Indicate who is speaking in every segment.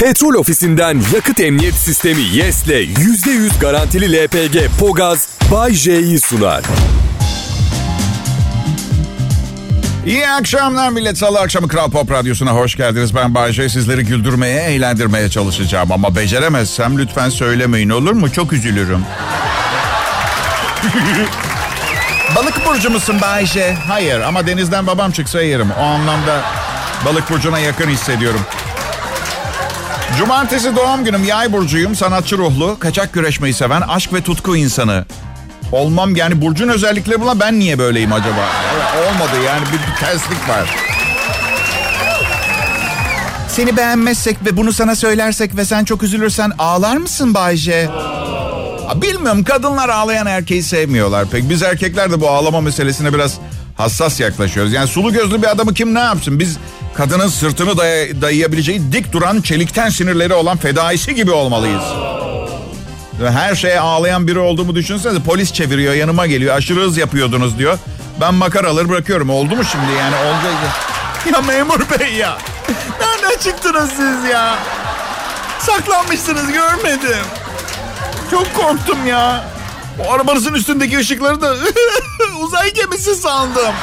Speaker 1: Petrol ofisinden yakıt emniyet sistemi YES'le %100 garantili LPG Pogaz Bay J'yi sunar.
Speaker 2: İyi akşamlar millet. Salı akşamı Kral Pop Radyosu'na hoş geldiniz. Ben Bayce. Sizleri güldürmeye, eğlendirmeye çalışacağım. Ama beceremezsem lütfen söylemeyin olur mu? Çok üzülürüm. Balık burcu musun Bayce? Hayır ama denizden babam çıksa yerim. O anlamda balık burcuna yakın hissediyorum. Cumartesi doğum günüm. Yay burcuyum. Sanatçı ruhlu. Kaçak güreşmeyi seven. Aşk ve tutku insanı. Olmam yani burcun özellikleri buna ben niye böyleyim acaba? Olmadı yani bir, bir terslik var. Seni beğenmezsek ve bunu sana söylersek ve sen çok üzülürsen ağlar mısın Bayce? Bilmiyorum kadınlar ağlayan erkeği sevmiyorlar pek. Biz erkekler de bu ağlama meselesine biraz hassas yaklaşıyoruz. Yani sulu gözlü bir adamı kim ne yapsın? Biz kadının sırtını day- dayayabileceği dik duran çelikten sinirleri olan fedaisi gibi olmalıyız. Her şeye ağlayan biri olduğumu düşünsenize polis çeviriyor yanıma geliyor aşırı hız yapıyordunuz diyor. Ben makaraları bırakıyorum oldu mu şimdi yani oldu. Ya memur bey ya nereden çıktınız siz ya? Saklanmışsınız görmedim. Çok korktum ya. O arabanızın üstündeki ışıkları da uzay gemisi sandım.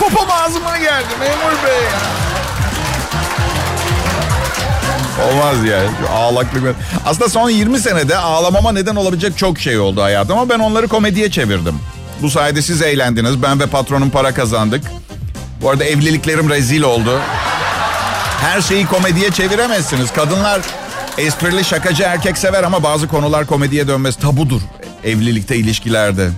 Speaker 2: Popom ağzıma geldi memur bey ya. Olmaz ya. Şu ağlaklık. Aslında son 20 senede ağlamama neden olabilecek çok şey oldu hayatım ama ben onları komediye çevirdim. Bu sayede siz eğlendiniz. Ben ve patronum para kazandık. Bu arada evliliklerim rezil oldu. Her şeyi komediye çeviremezsiniz. Kadınlar esprili şakacı erkek sever ama bazı konular komediye dönmez. Tabudur evlilikte, ilişkilerde.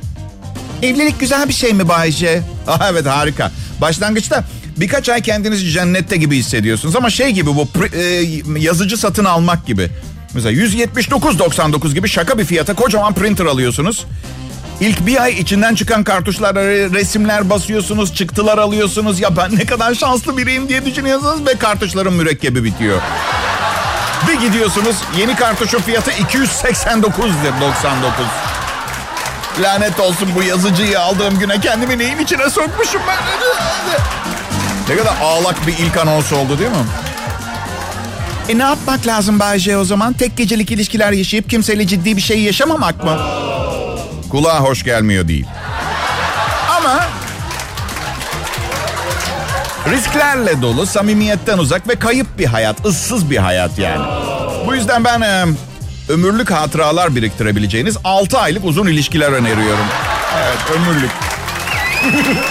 Speaker 2: Evlilik güzel bir şey mi Bayce? Ah, evet harika. Başlangıçta birkaç ay kendinizi cennette gibi hissediyorsunuz. Ama şey gibi bu e, yazıcı satın almak gibi. Mesela 179.99 gibi şaka bir fiyata kocaman printer alıyorsunuz. İlk bir ay içinden çıkan kartuşlara resimler basıyorsunuz, çıktılar alıyorsunuz. Ya ben ne kadar şanslı biriyim diye düşünüyorsunuz ve kartuşların mürekkebi bitiyor. Bir gidiyorsunuz yeni kartuşun fiyatı 289 lira 99. Lanet olsun bu yazıcıyı aldığım güne kendimi neyin içine sokmuşum ben. Ne kadar ağlak bir ilk anons oldu değil mi? E ne yapmak lazım Bayce o zaman? Tek gecelik ilişkiler yaşayıp kimseyle ciddi bir şey yaşamamak mı? Kulağa hoş gelmiyor değil. Ama risklerle dolu, samimiyetten uzak ve kayıp bir hayat, ıssız bir hayat yani. Bu yüzden ben e, ömürlük hatıralar biriktirebileceğiniz 6 aylık uzun ilişkiler öneriyorum. Evet, ömürlük.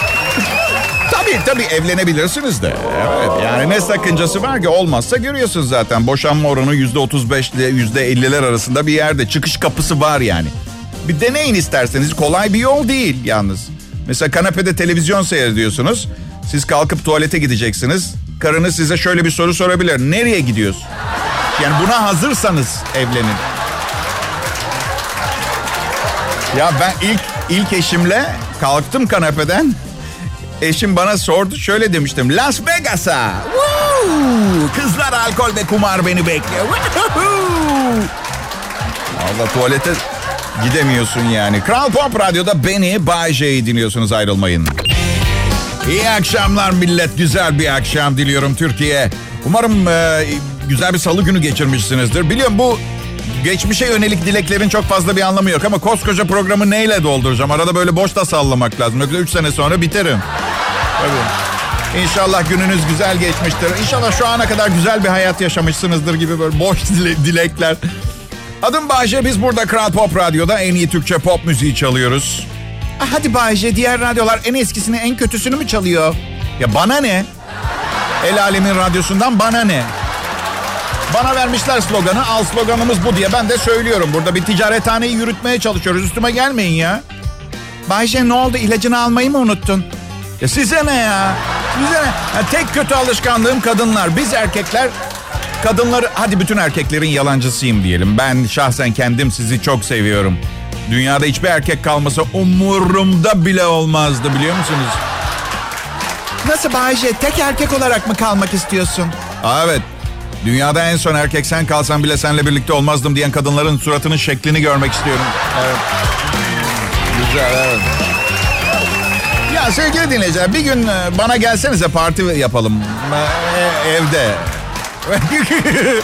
Speaker 2: tabii tabii evlenebilirsiniz de. Evet yani ne sakıncası var ki olmazsa görüyorsunuz zaten. Boşanma oranı yüzde 35 ile yüzde 50'ler arasında bir yerde. Çıkış kapısı var yani. Bir deneyin isterseniz. Kolay bir yol değil yalnız. Mesela kanepede televizyon seyrediyorsunuz. Siz kalkıp tuvalete gideceksiniz. Karınız size şöyle bir soru sorabilir. Nereye gidiyorsun? Yani buna hazırsanız evlenin. Ya ben ilk ilk eşimle kalktım kanepeden. Eşim bana sordu şöyle demiştim. Las Vegas'a. Kızlar alkol ve kumar beni bekliyor. Allah tuvalete gidemiyorsun yani. Kral Pop Radyo'da beni Bay J'yi dinliyorsunuz ayrılmayın. İyi akşamlar millet. Güzel bir akşam diliyorum Türkiye. Umarım e, güzel bir salı günü geçirmişsinizdir. Biliyorum bu geçmişe yönelik dileklerin çok fazla bir anlamı yok ama koskoca programı neyle dolduracağım? Arada böyle boş da sallamak lazım. Yoksa 3 sene sonra biterim. Tabii. İnşallah gününüz güzel geçmiştir. İnşallah şu ana kadar güzel bir hayat yaşamışsınızdır gibi böyle boş dile- dilekler. Adım Bayce. Biz burada Kral Pop Radyo'da en iyi Türkçe pop müziği çalıyoruz. Ah, hadi Bayce diğer radyolar en eskisini en kötüsünü mü çalıyor? Ya bana ne? El alemin radyosundan bana ne? Bana vermişler sloganı. Al sloganımız bu diye ben de söylüyorum. Burada bir ticarethaneyi yürütmeye çalışıyoruz. Üstüme gelmeyin ya. Bayce ne oldu? İlacını almayı mı unuttun? Ya size ne ya? Size ne? Ya tek kötü alışkanlığım kadınlar. Biz erkekler kadınları... Hadi bütün erkeklerin yalancısıyım diyelim. Ben şahsen kendim sizi çok seviyorum. Dünyada hiçbir erkek kalmasa umurumda bile olmazdı biliyor musunuz? Nasıl Bayce? Tek erkek olarak mı kalmak istiyorsun? Aa, evet. Dünyada en son erkek sen kalsan bile seninle birlikte olmazdım diyen kadınların suratının şeklini görmek istiyorum. Evet. Güzel evet. Ya sevgili dinleyiciler bir gün e, bana gelsenize parti yapalım. E, evde.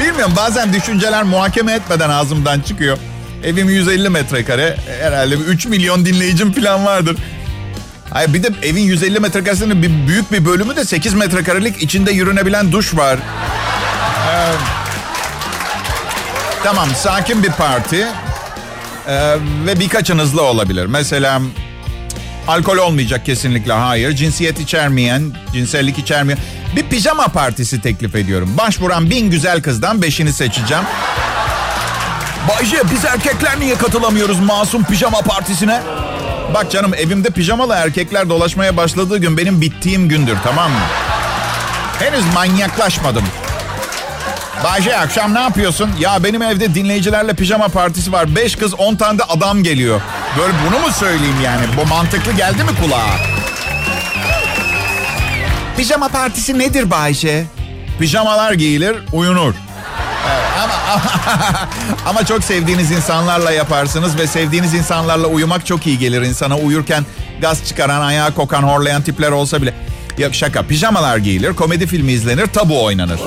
Speaker 2: Bilmiyorum bazen düşünceler muhakeme etmeden ağzımdan çıkıyor. Evim 150 metrekare. Herhalde 3 milyon dinleyicim falan vardır. Hayır bir de evin 150 metrekaresinin bir büyük bir bölümü de 8 metrekarelik içinde yürünebilen duş var. Tamam sakin bir parti. Ee, ve birkaçınızla olabilir. Mesela alkol olmayacak kesinlikle hayır. Cinsiyet içermeyen, cinsellik içermeyen. Bir pijama partisi teklif ediyorum. Başvuran bin güzel kızdan beşini seçeceğim. Bayce biz erkekler niye katılamıyoruz masum pijama partisine? Bak canım evimde pijamalı erkekler dolaşmaya başladığı gün benim bittiğim gündür tamam mı? Henüz manyaklaşmadım. Bayce akşam ne yapıyorsun? Ya benim evde dinleyicilerle pijama partisi var. Beş kız on tane de adam geliyor. Böyle bunu mu söyleyeyim yani? Bu mantıklı geldi mi kulağa? Pijama partisi nedir Bayce? Pijamalar giyilir, uyunur. ama, ama, ama çok sevdiğiniz insanlarla yaparsınız ve sevdiğiniz insanlarla uyumak çok iyi gelir insana. Uyurken gaz çıkaran, ayağa kokan, horlayan tipler olsa bile. Yok şaka, pijamalar giyilir, komedi filmi izlenir, tabu oynanır.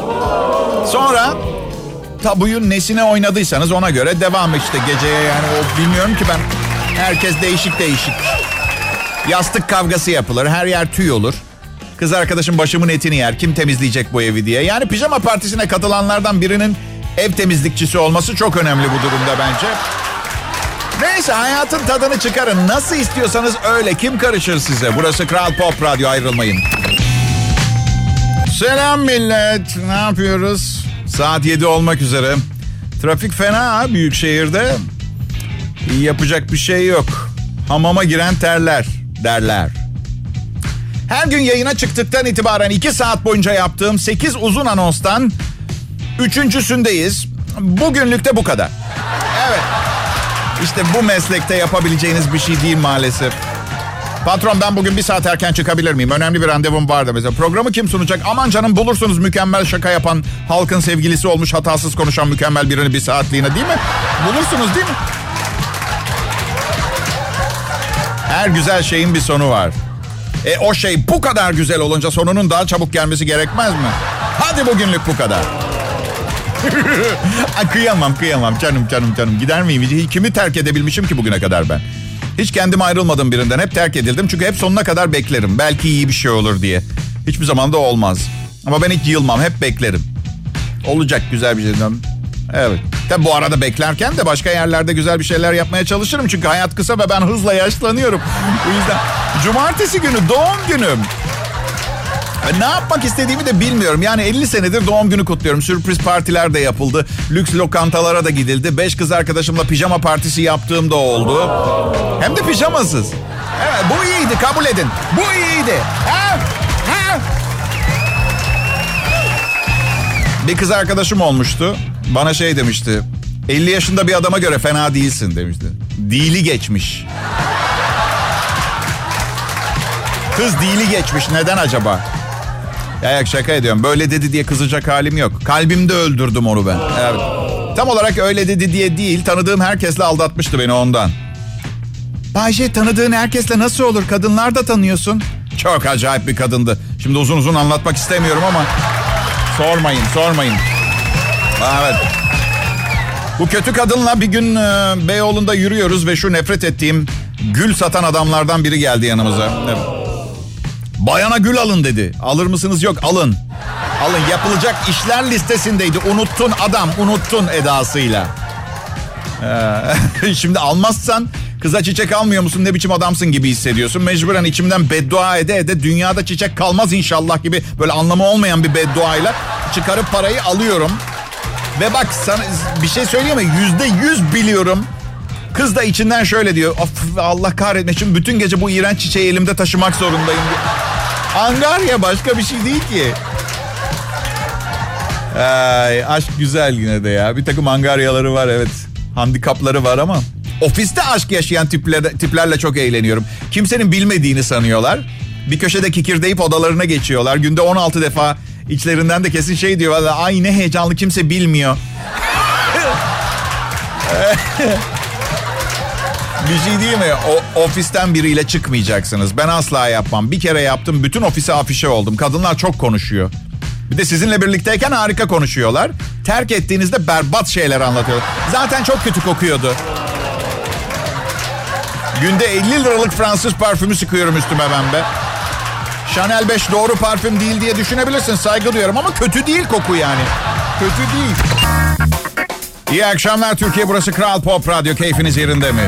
Speaker 2: Sonra tabuyu nesine oynadıysanız ona göre devam işte geceye yani o bilmiyorum ki ben. Herkes değişik değişik. Yastık kavgası yapılır, her yer tüy olur. Kız arkadaşım başımın etini yer. Kim temizleyecek bu evi diye. Yani pijama partisine katılanlardan birinin ev temizlikçisi olması çok önemli bu durumda bence. Neyse hayatın tadını çıkarın. Nasıl istiyorsanız öyle. Kim karışır size? Burası Kral Pop Radyo ayrılmayın. Selam millet. Ne yapıyoruz? Saat 7 olmak üzere. Trafik fena büyük şehirde. Yapacak bir şey yok. Hamama giren terler derler. Her gün yayına çıktıktan itibaren 2 saat boyunca yaptığım 8 uzun anonstan üçüncüsündeyiz. Bugünlük de bu kadar. Evet. İşte bu meslekte yapabileceğiniz bir şey değil maalesef. Patron ben bugün bir saat erken çıkabilir miyim? Önemli bir randevum vardı mesela. Programı kim sunacak? Aman canım bulursunuz mükemmel şaka yapan, halkın sevgilisi olmuş, hatasız konuşan mükemmel birini bir saatliğine değil mi? Bulursunuz değil mi? Her güzel şeyin bir sonu var. E o şey bu kadar güzel olunca sonunun daha çabuk gelmesi gerekmez mi? Hadi bugünlük bu kadar. Kıyamam kıyamam canım canım canım. Gider miyim? Kimi terk edebilmişim ki bugüne kadar ben? Hiç kendim ayrılmadım birinden. Hep terk edildim. Çünkü hep sonuna kadar beklerim. Belki iyi bir şey olur diye. Hiçbir zaman da olmaz. Ama ben hiç yılmam. Hep beklerim. Olacak güzel bir şeyden. Evet. Tabi bu arada beklerken de başka yerlerde güzel bir şeyler yapmaya çalışırım. Çünkü hayat kısa ve ben hızla yaşlanıyorum. Bu yüzden cumartesi günü doğum günüm. Ne yapmak istediğimi de bilmiyorum. Yani 50 senedir doğum günü kutluyorum. Sürpriz partiler de yapıldı. Lüks lokantalara da gidildi. Beş kız arkadaşımla pijama partisi yaptığım da oldu. Hem de pijamasız. Evet bu iyiydi kabul edin. Bu iyiydi. Ha? Ha? Bir kız arkadaşım olmuştu. Bana şey demişti. 50 yaşında bir adama göre fena değilsin demişti. Dili geçmiş. Kız dili geçmiş. Neden acaba? Ya şaka ediyorum. Böyle dedi diye kızacak halim yok. Kalbimde öldürdüm onu ben. Evet. Tam olarak öyle dedi diye değil. Tanıdığım herkesle aldatmıştı beni ondan. Bayşe tanıdığın herkesle nasıl olur? Kadınlar da tanıyorsun. Çok acayip bir kadındı. Şimdi uzun uzun anlatmak istemiyorum ama... Sormayın, sormayın. Evet. Bu kötü kadınla bir gün e, Beyoğlu'nda yürüyoruz ve şu nefret ettiğim gül satan adamlardan biri geldi yanımıza. Evet. Bayana gül alın dedi. Alır mısınız? Yok alın. Alın yapılacak işler listesindeydi. Unuttun adam unuttun edasıyla. Ee, şimdi almazsan kıza çiçek almıyor musun ne biçim adamsın gibi hissediyorsun. Mecburen içimden beddua ede ede dünyada çiçek kalmaz inşallah gibi böyle anlamı olmayan bir bedduayla çıkarıp parayı alıyorum. Ve bak sana bir şey söyleyeyim mi? Yüzde yüz biliyorum. Kız da içinden şöyle diyor. Of Allah kahretmesin bütün gece bu iğrenç çiçeği elimde taşımak zorundayım diyor. Angarya başka bir şey değil ki. Ay, aşk güzel yine de ya. Bir takım angaryaları var evet. Handikapları var ama. Ofiste aşk yaşayan tipler, tiplerle çok eğleniyorum. Kimsenin bilmediğini sanıyorlar. Bir köşede kikirdeyip odalarına geçiyorlar. Günde 16 defa içlerinden de kesin şey diyorlar. Ay ne heyecanlı kimse bilmiyor. Bir şey değil mi? O ofisten biriyle çıkmayacaksınız. Ben asla yapmam. Bir kere yaptım. Bütün ofise afişe oldum. Kadınlar çok konuşuyor. Bir de sizinle birlikteyken harika konuşuyorlar. Terk ettiğinizde berbat şeyler anlatıyorlar. Zaten çok kötü kokuyordu. Günde 50 liralık Fransız parfümü sıkıyorum üstüme ben be. Chanel 5 doğru parfüm değil diye düşünebilirsin. Saygı duyuyorum ama kötü değil koku yani. Kötü değil. İyi akşamlar Türkiye. Burası Kral Pop Radyo. Keyfiniz yerinde mi?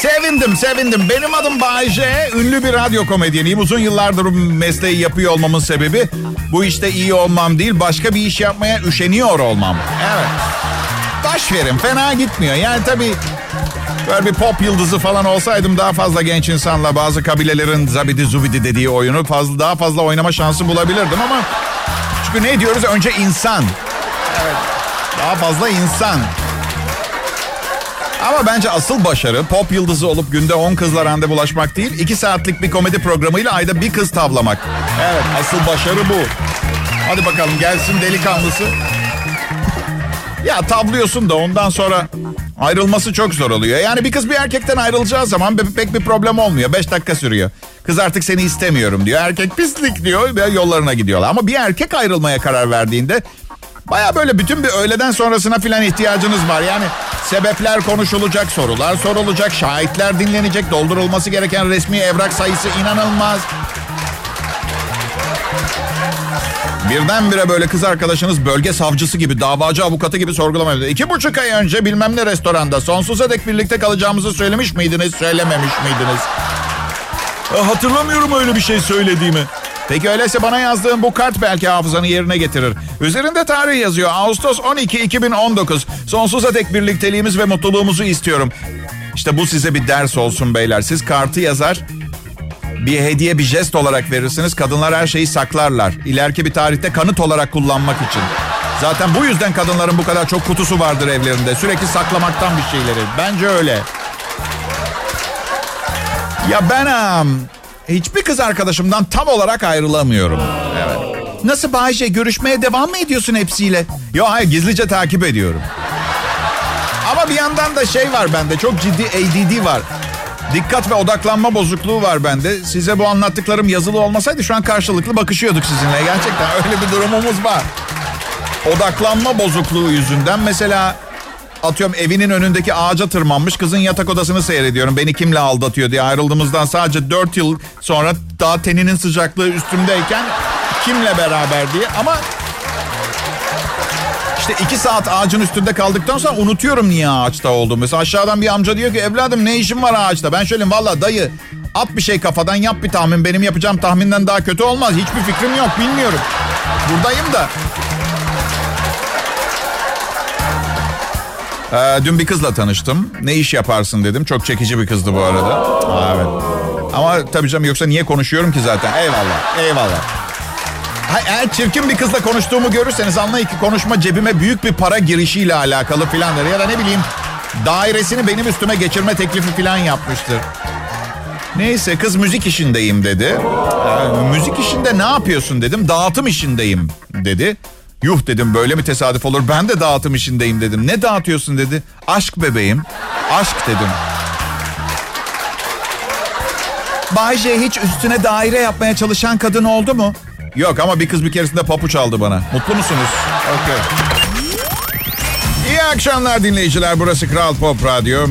Speaker 2: Sevindim, sevindim. Benim adım Bayce. Ünlü bir radyo komedyeniyim. Uzun yıllardır bu mesleği yapıyor olmamın sebebi bu işte iyi olmam değil, başka bir iş yapmaya üşeniyor olmam. Evet. Baş verin, fena gitmiyor. Yani tabii Böyle bir pop yıldızı falan olsaydım daha fazla genç insanla bazı kabilelerin zabidi zubidi dediği oyunu fazla daha fazla oynama şansı bulabilirdim ama çünkü ne diyoruz önce insan. Evet. Daha fazla insan. Ama bence asıl başarı pop yıldızı olup günde 10 kızla randevulaşmak değil, 2 saatlik bir komedi programıyla ayda bir kız tavlamak. Evet, asıl başarı bu. Hadi bakalım gelsin delikanlısı. Ya tavlıyorsun da ondan sonra ayrılması çok zor oluyor. Yani bir kız bir erkekten ayrılacağı zaman pek bir problem olmuyor. Beş dakika sürüyor. Kız artık seni istemiyorum diyor. Erkek pislik diyor ve yollarına gidiyorlar. Ama bir erkek ayrılmaya karar verdiğinde baya böyle bütün bir öğleden sonrasına filan ihtiyacınız var. Yani sebepler konuşulacak, sorular sorulacak, şahitler dinlenecek, doldurulması gereken resmi evrak sayısı inanılmaz. Birdenbire böyle kız arkadaşınız bölge savcısı gibi, davacı avukatı gibi sorgulamaya İki buçuk ay önce bilmem ne restoranda sonsuza dek birlikte kalacağımızı söylemiş miydiniz, söylememiş miydiniz? E, hatırlamıyorum öyle bir şey söylediğimi. Peki öyleyse bana yazdığın bu kart belki hafızanı yerine getirir. Üzerinde tarih yazıyor. Ağustos 12 2019. Sonsuza dek birlikteliğimiz ve mutluluğumuzu istiyorum. İşte bu size bir ders olsun beyler. Siz kartı yazar, bir hediye bir jest olarak verirsiniz. Kadınlar her şeyi saklarlar. İleriki bir tarihte kanıt olarak kullanmak için. Zaten bu yüzden kadınların bu kadar çok kutusu vardır evlerinde. Sürekli saklamaktan bir şeyleri. Bence öyle. Ya ben hiçbir kız arkadaşımdan tam olarak ayrılamıyorum. Evet. Nasıl Bayce görüşmeye devam mı ediyorsun hepsiyle? Yok hayır gizlice takip ediyorum. Ama bir yandan da şey var bende çok ciddi ADD var. Dikkat ve odaklanma bozukluğu var bende. Size bu anlattıklarım yazılı olmasaydı şu an karşılıklı bakışıyorduk sizinle. Gerçekten öyle bir durumumuz var. Odaklanma bozukluğu yüzünden mesela atıyorum evinin önündeki ağaca tırmanmış kızın yatak odasını seyrediyorum. Beni kimle aldatıyor diye ayrıldığımızdan sadece 4 yıl sonra daha teninin sıcaklığı üstümdeyken kimle beraber diye ama işte iki saat ağacın üstünde kaldıktan sonra unutuyorum niye ağaçta olduğumu. Mesela aşağıdan bir amca diyor ki evladım ne işin var ağaçta? Ben şöyle valla dayı at bir şey kafadan yap bir tahmin. Benim yapacağım tahminden daha kötü olmaz. Hiçbir fikrim yok bilmiyorum. Buradayım da. Ee, dün bir kızla tanıştım. Ne iş yaparsın dedim. Çok çekici bir kızdı bu arada. Aa, evet. Ama tabii canım yoksa niye konuşuyorum ki zaten? Eyvallah, eyvallah. Eğer çirkin bir kızla konuştuğumu görürseniz anlayın ki konuşma cebime büyük bir para girişiyle alakalı filandır. Ya da ne bileyim dairesini benim üstüme geçirme teklifi filan yapmıştır. Neyse kız müzik işindeyim dedi. Ee, müzik işinde ne yapıyorsun dedim. Dağıtım işindeyim dedi. Yuh dedim böyle mi tesadüf olur ben de dağıtım işindeyim dedim. Ne dağıtıyorsun dedi. Aşk bebeğim. Aşk dedim. Bayce hiç üstüne daire yapmaya çalışan kadın oldu mu? Yok ama bir kız bir keresinde papuç aldı bana. Mutlu musunuz? Okay. İyi akşamlar dinleyiciler. Burası Kral Pop Radyo.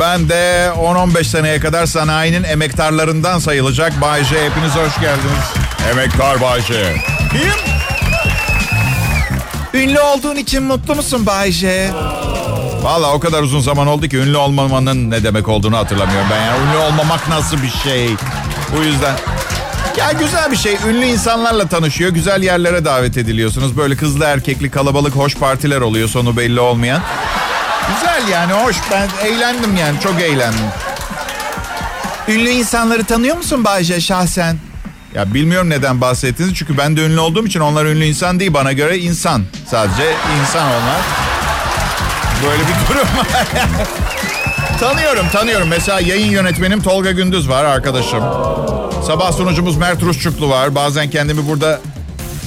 Speaker 2: Ben de 10-15 seneye kadar sanayinin emektarlarından sayılacak Bayce. Hepiniz hoş geldiniz. Emektar Bayce. Kim? Ünlü olduğun için mutlu musun Bayce? Valla o kadar uzun zaman oldu ki ünlü olmamanın ne demek olduğunu hatırlamıyorum ben. Yani ünlü olmamak nasıl bir şey? Bu yüzden ya güzel bir şey. Ünlü insanlarla tanışıyor. Güzel yerlere davet ediliyorsunuz. Böyle kızlı erkekli kalabalık hoş partiler oluyor sonu belli olmayan. Güzel yani hoş. Ben eğlendim yani çok eğlendim. Ünlü insanları tanıyor musun Bayce şahsen? Ya bilmiyorum neden bahsettiniz. Çünkü ben de ünlü olduğum için onlar ünlü insan değil. Bana göre insan. Sadece insan onlar. Böyle bir durum var. tanıyorum tanıyorum. Mesela yayın yönetmenim Tolga Gündüz var arkadaşım. Sabah sunucumuz Mert Rusçuklu var. Bazen kendimi burada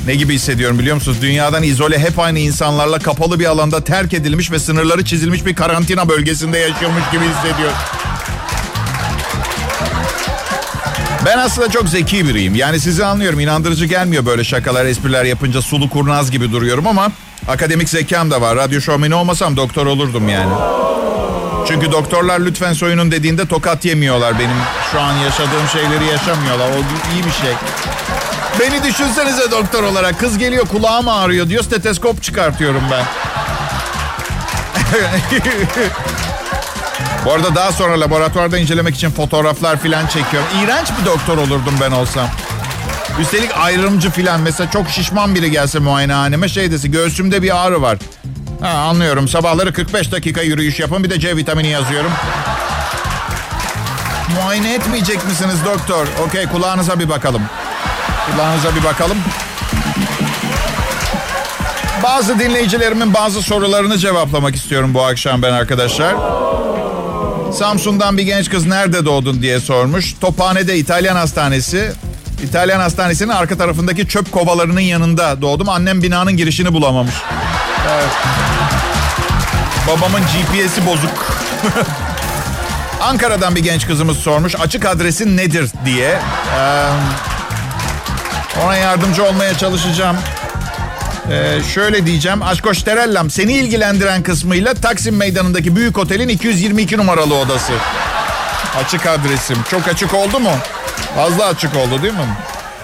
Speaker 2: ne gibi hissediyorum biliyor musunuz? Dünyadan izole hep aynı insanlarla kapalı bir alanda terk edilmiş ve sınırları çizilmiş bir karantina bölgesinde yaşıyormuş gibi hissediyorum. Ben aslında çok zeki biriyim. Yani sizi anlıyorum. İnandırıcı gelmiyor böyle şakalar, espriler yapınca sulu kurnaz gibi duruyorum ama akademik zekam da var. Radyo şovmeni olmasam doktor olurdum yani. Çünkü doktorlar lütfen soyunun dediğinde tokat yemiyorlar. Benim şu an yaşadığım şeyleri yaşamıyorlar. O iyi bir şey. Beni düşünsenize doktor olarak. Kız geliyor kulağım ağrıyor diyor. Steteskop çıkartıyorum ben. Bu arada daha sonra laboratuvarda incelemek için fotoğraflar filan çekiyorum. İğrenç bir doktor olurdum ben olsam. Üstelik ayrımcı filan. Mesela çok şişman biri gelse muayenehaneme şey dese göğsümde bir ağrı var. Ha, anlıyorum sabahları 45 dakika yürüyüş yapın bir de C vitamini yazıyorum. Muayene etmeyecek misiniz doktor? Okey kulağınıza bir bakalım. Kulağınıza bir bakalım. Bazı dinleyicilerimin bazı sorularını cevaplamak istiyorum bu akşam ben arkadaşlar. Samsun'dan bir genç kız nerede doğdun diye sormuş. Tophane'de İtalyan hastanesi. İtalyan hastanesinin arka tarafındaki çöp kovalarının yanında doğdum. Annem binanın girişini bulamamış. Evet. Babamın GPS'i bozuk. Ankara'dan bir genç kızımız sormuş. Açık adresin nedir diye. Ee, ona yardımcı olmaya çalışacağım. Ee, şöyle diyeceğim. Aşkoş Terellam seni ilgilendiren kısmıyla Taksim Meydanı'ndaki büyük otelin 222 numaralı odası. Açık adresim. Çok açık oldu mu? Fazla açık oldu değil mi?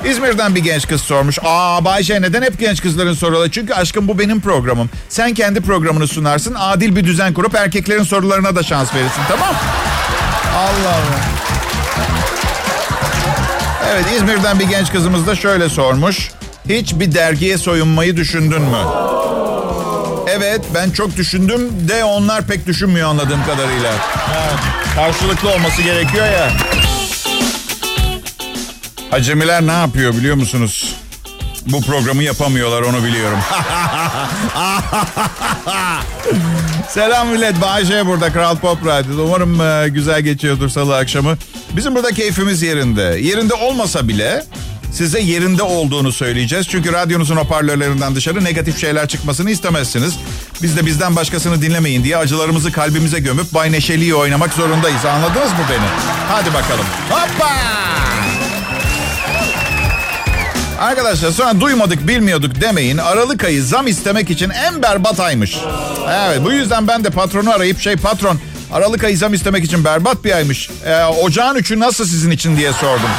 Speaker 2: İzmir'den bir genç kız sormuş. Aa Bayce neden hep genç kızların soruları? Çünkü aşkım bu benim programım. Sen kendi programını sunarsın. Adil bir düzen kurup erkeklerin sorularına da şans verirsin tamam Allah Allah. Evet İzmir'den bir genç kızımız da şöyle sormuş. Hiç bir dergiye soyunmayı düşündün mü? Evet ben çok düşündüm de onlar pek düşünmüyor anladığım kadarıyla. Evet, karşılıklı olması gerekiyor ya. Acemiler ne yapıyor biliyor musunuz? Bu programı yapamıyorlar onu biliyorum. Selam millet. Bayşe burada Kral Pop Radyo'da. Umarım e, güzel geçiyordur salı akşamı. Bizim burada keyfimiz yerinde. Yerinde olmasa bile size yerinde olduğunu söyleyeceğiz. Çünkü radyonuzun hoparlörlerinden dışarı negatif şeyler çıkmasını istemezsiniz. Biz de bizden başkasını dinlemeyin diye acılarımızı kalbimize gömüp Bay Neşeli'yi oynamak zorundayız. Anladınız mı beni? Hadi bakalım. Hoppa! Arkadaşlar sonra duymadık bilmiyorduk demeyin. Aralık ayı zam istemek için en berbat aymış. Evet bu yüzden ben de patronu arayıp şey patron Aralık ayı zam istemek için berbat bir aymış. Ee, ocağın üçü nasıl sizin için diye sordum.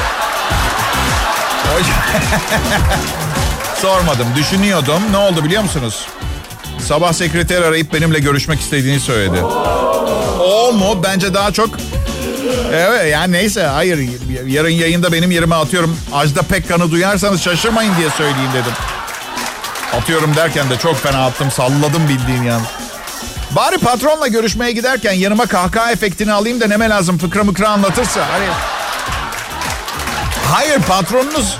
Speaker 2: Sormadım düşünüyordum. Ne oldu biliyor musunuz? Sabah sekreter arayıp benimle görüşmek istediğini söyledi. O mu? Bence daha çok Evet yani neyse hayır yarın yayında benim yerime atıyorum Ajda Pekkan'ı duyarsanız şaşırmayın diye söyleyeyim dedim. Atıyorum derken de çok fena attım salladım bildiğin yani. Bari patronla görüşmeye giderken yanıma kahkaha efektini alayım da neme lazım fıkra mıkra anlatırsa. Hayır. Hayır patronunuz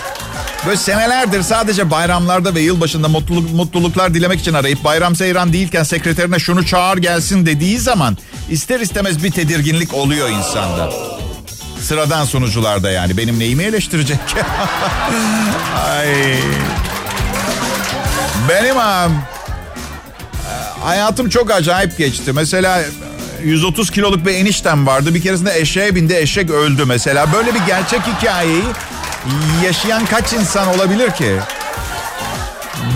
Speaker 2: böyle senelerdir sadece bayramlarda ve yılbaşında mutluluk, mutluluklar dilemek için arayıp bayram seyran değilken sekreterine şunu çağır gelsin dediği zaman ister istemez bir tedirginlik oluyor insanda. Sıradan sunucularda yani benim neyimi eleştirecek? Ay. Benim um, hayatım çok acayip geçti. Mesela 130 kiloluk bir eniştem vardı. Bir keresinde eşeğe bindi eşek öldü mesela. Böyle bir gerçek hikayeyi yaşayan kaç insan olabilir ki?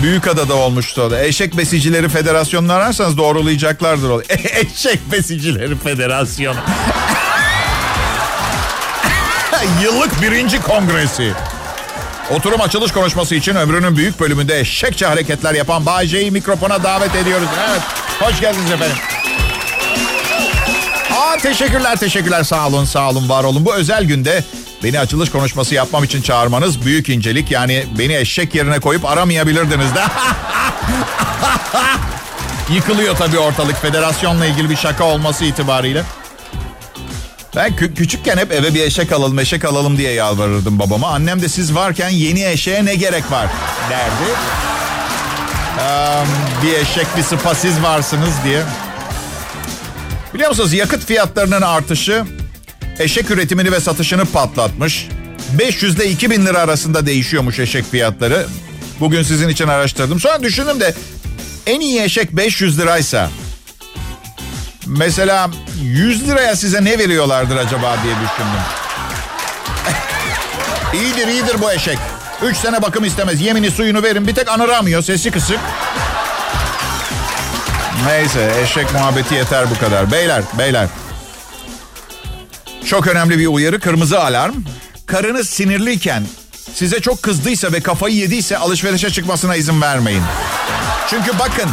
Speaker 2: Büyük adada olmuştu o da. Eşek Besicileri Federasyonu'nu ararsanız doğrulayacaklardır o. Eşek Besicileri Federasyonu. Yıllık birinci kongresi. Oturum açılış konuşması için ömrünün büyük bölümünde eşekçe hareketler yapan Bayce'yi mikrofona davet ediyoruz. Evet, hoş geldiniz efendim. Aa, teşekkürler, teşekkürler. Sağ olun, sağ olun, var olun. Bu özel günde beni açılış konuşması yapmam için çağırmanız büyük incelik. Yani beni eşek yerine koyup aramayabilirdiniz de. Yıkılıyor tabii ortalık federasyonla ilgili bir şaka olması itibariyle. Ben kü- küçükken hep eve bir eşek alalım, eşek alalım diye yalvarırdım babama. Annem de siz varken yeni eşeğe ne gerek var derdi. Ee, bir eşek bir sıpa siz varsınız diye. Biliyor musunuz yakıt fiyatlarının artışı eşek üretimini ve satışını patlatmış. 500 ile 2000 lira arasında değişiyormuş eşek fiyatları. Bugün sizin için araştırdım. Sonra düşündüm de en iyi eşek 500 liraysa mesela 100 liraya size ne veriyorlardır acaba diye düşündüm. İyidir iyidir bu eşek. Üç sene bakım istemez. Yemini suyunu verin. Bir tek anıramıyor. Sesi kısık. Neyse eşek muhabbeti yeter bu kadar. Beyler beyler. Çok önemli bir uyarı. Kırmızı alarm. Karınız sinirliyken size çok kızdıysa ve kafayı yediyse alışverişe çıkmasına izin vermeyin. Çünkü bakın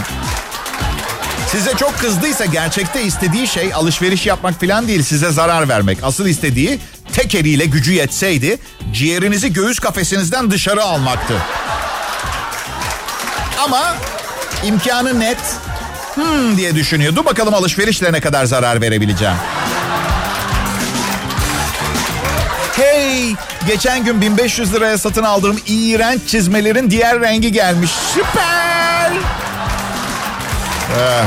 Speaker 2: Size çok kızdıysa gerçekte istediği şey alışveriş yapmak falan değil size zarar vermek. Asıl istediği tek eliyle gücü yetseydi ciğerinizi göğüs kafesinizden dışarı almaktı. Ama imkanı net hmm diye düşünüyor. Dur bakalım alışverişle ne kadar zarar verebileceğim. Hey, geçen gün 1500 liraya satın aldığım iğrenç çizmelerin diğer rengi gelmiş. Süper. Ee,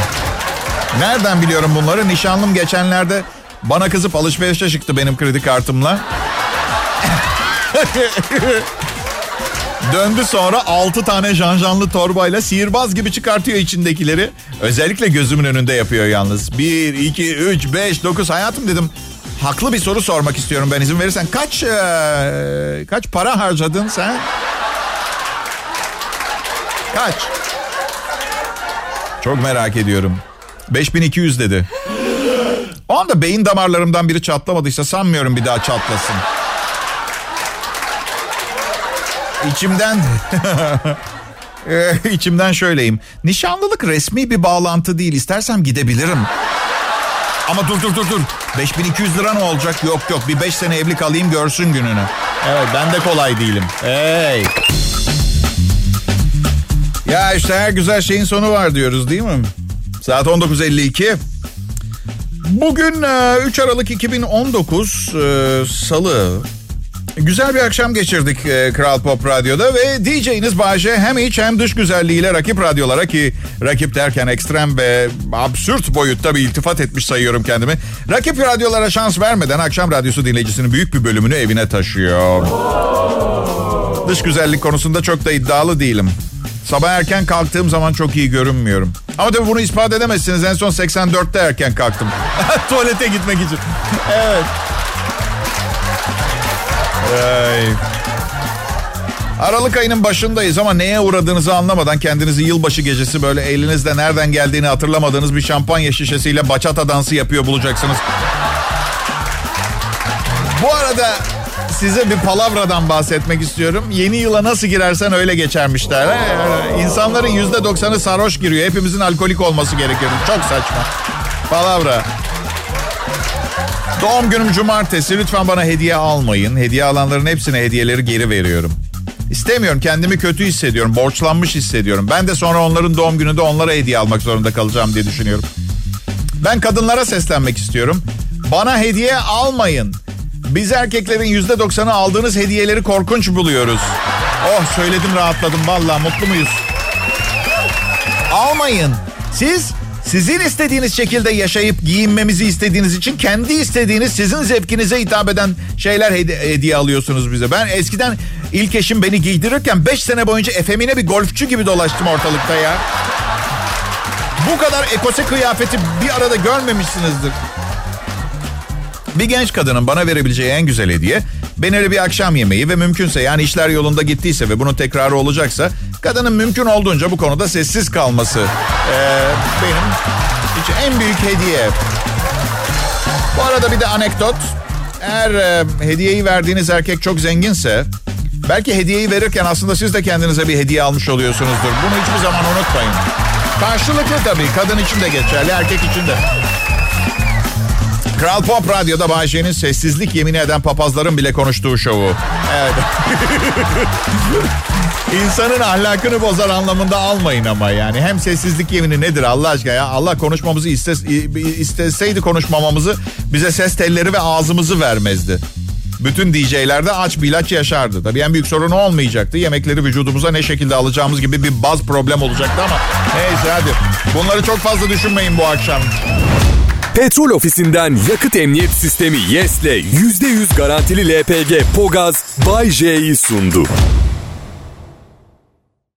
Speaker 2: nereden biliyorum bunları? Nişanlım geçenlerde bana kızıp alışverişe çıktı benim kredi kartımla. Döndü sonra 6 tane janjanlı torbayla sihirbaz gibi çıkartıyor içindekileri. Özellikle gözümün önünde yapıyor yalnız. 1, 2, 3, 5, 9 hayatım dedim. Haklı bir soru sormak istiyorum ben izin verirsen. Kaç ee, kaç para harcadın sen? Kaç? Çok merak ediyorum. 5200 dedi. O anda beyin damarlarımdan biri çatlamadıysa sanmıyorum bir daha çatlasın. İçimden içimden şöyleyim. Nişanlılık resmi bir bağlantı değil. İstersem gidebilirim. Ama dur dur dur dur. 5200 lira ne olacak? Yok yok bir 5 sene evli kalayım görsün gününü. Evet ben de kolay değilim. Hey. Ya işte her güzel şeyin sonu var diyoruz değil mi? Saat 19.52. Bugün 3 e, Aralık 2019 e, Salı. Güzel bir akşam geçirdik e, Kral Pop Radyo'da ve DJ'iniz Bahçe hem iç hem dış güzelliğiyle rakip radyolara ki rakip derken ekstrem ve absürt boyutta bir iltifat etmiş sayıyorum kendimi. Rakip radyolara şans vermeden akşam radyosu dinleyicisinin büyük bir bölümünü evine taşıyor. Dış güzellik konusunda çok da iddialı değilim. Sabah erken kalktığım zaman çok iyi görünmüyorum. Ama tabii bunu ispat edemezsiniz. En son 84'te erken kalktım. Tuvalete gitmek için. evet. Ay. Aralık ayının başındayız ama neye uğradığınızı anlamadan kendinizi yılbaşı gecesi böyle elinizde nereden geldiğini hatırlamadığınız bir şampanya şişesiyle bachata dansı yapıyor bulacaksınız. Bu arada size bir palavradan bahsetmek istiyorum. Yeni yıla nasıl girersen öyle geçermişler. He? İnsanların yüzde doksanı sarhoş giriyor. Hepimizin alkolik olması gerekiyor. Çok saçma. Palavra. Doğum günüm cumartesi. Lütfen bana hediye almayın. Hediye alanların hepsine hediyeleri geri veriyorum. İstemiyorum. Kendimi kötü hissediyorum. Borçlanmış hissediyorum. Ben de sonra onların doğum gününde onlara hediye almak zorunda kalacağım diye düşünüyorum. Ben kadınlara seslenmek istiyorum. Bana hediye almayın. Biz erkeklerin yüzde doksanı aldığınız hediyeleri korkunç buluyoruz. Oh söyledim rahatladım valla mutlu muyuz? Almayın. Siz sizin istediğiniz şekilde yaşayıp giyinmemizi istediğiniz için kendi istediğiniz sizin zevkinize hitap eden şeyler hedi- hediye alıyorsunuz bize. Ben eskiden ilk eşim beni giydirirken 5 sene boyunca efemine bir golfçü gibi dolaştım ortalıkta ya. Bu kadar ekose kıyafeti bir arada görmemişsinizdir. Bir genç kadının bana verebileceği en güzel hediye benimle bir akşam yemeği ve mümkünse yani işler yolunda gittiyse ve bunun tekrarı olacaksa kadının mümkün olduğunca bu konuda sessiz kalması ee, benim için en büyük hediye. Bu arada bir de anekdot. Eğer e, hediyeyi verdiğiniz erkek çok zenginse belki hediyeyi verirken aslında siz de kendinize bir hediye almış oluyorsunuzdur. Bunu hiçbir zaman unutmayın. Karşılıklı tabii. Kadın için de geçerli, erkek için de. Kral Pop Radyo'da Bayşe'nin sessizlik yemini eden papazların bile konuştuğu şovu. Evet. İnsanın ahlakını bozar anlamında almayın ama yani. Hem sessizlik yemini nedir Allah aşkına ya? Allah konuşmamızı istes, isteseydi konuşmamamızı bize ses telleri ve ağzımızı vermezdi. Bütün DJ'lerde aç bir ilaç yaşardı. Tabii en büyük sorun olmayacaktı. Yemekleri vücudumuza ne şekilde alacağımız gibi bir baz problem olacaktı ama neyse hadi. Bunları çok fazla düşünmeyin bu akşam.
Speaker 1: Petrol ofisinden yakıt emniyet sistemi YES'le %100 garantili LPG Pogaz Bay J'yi sundu.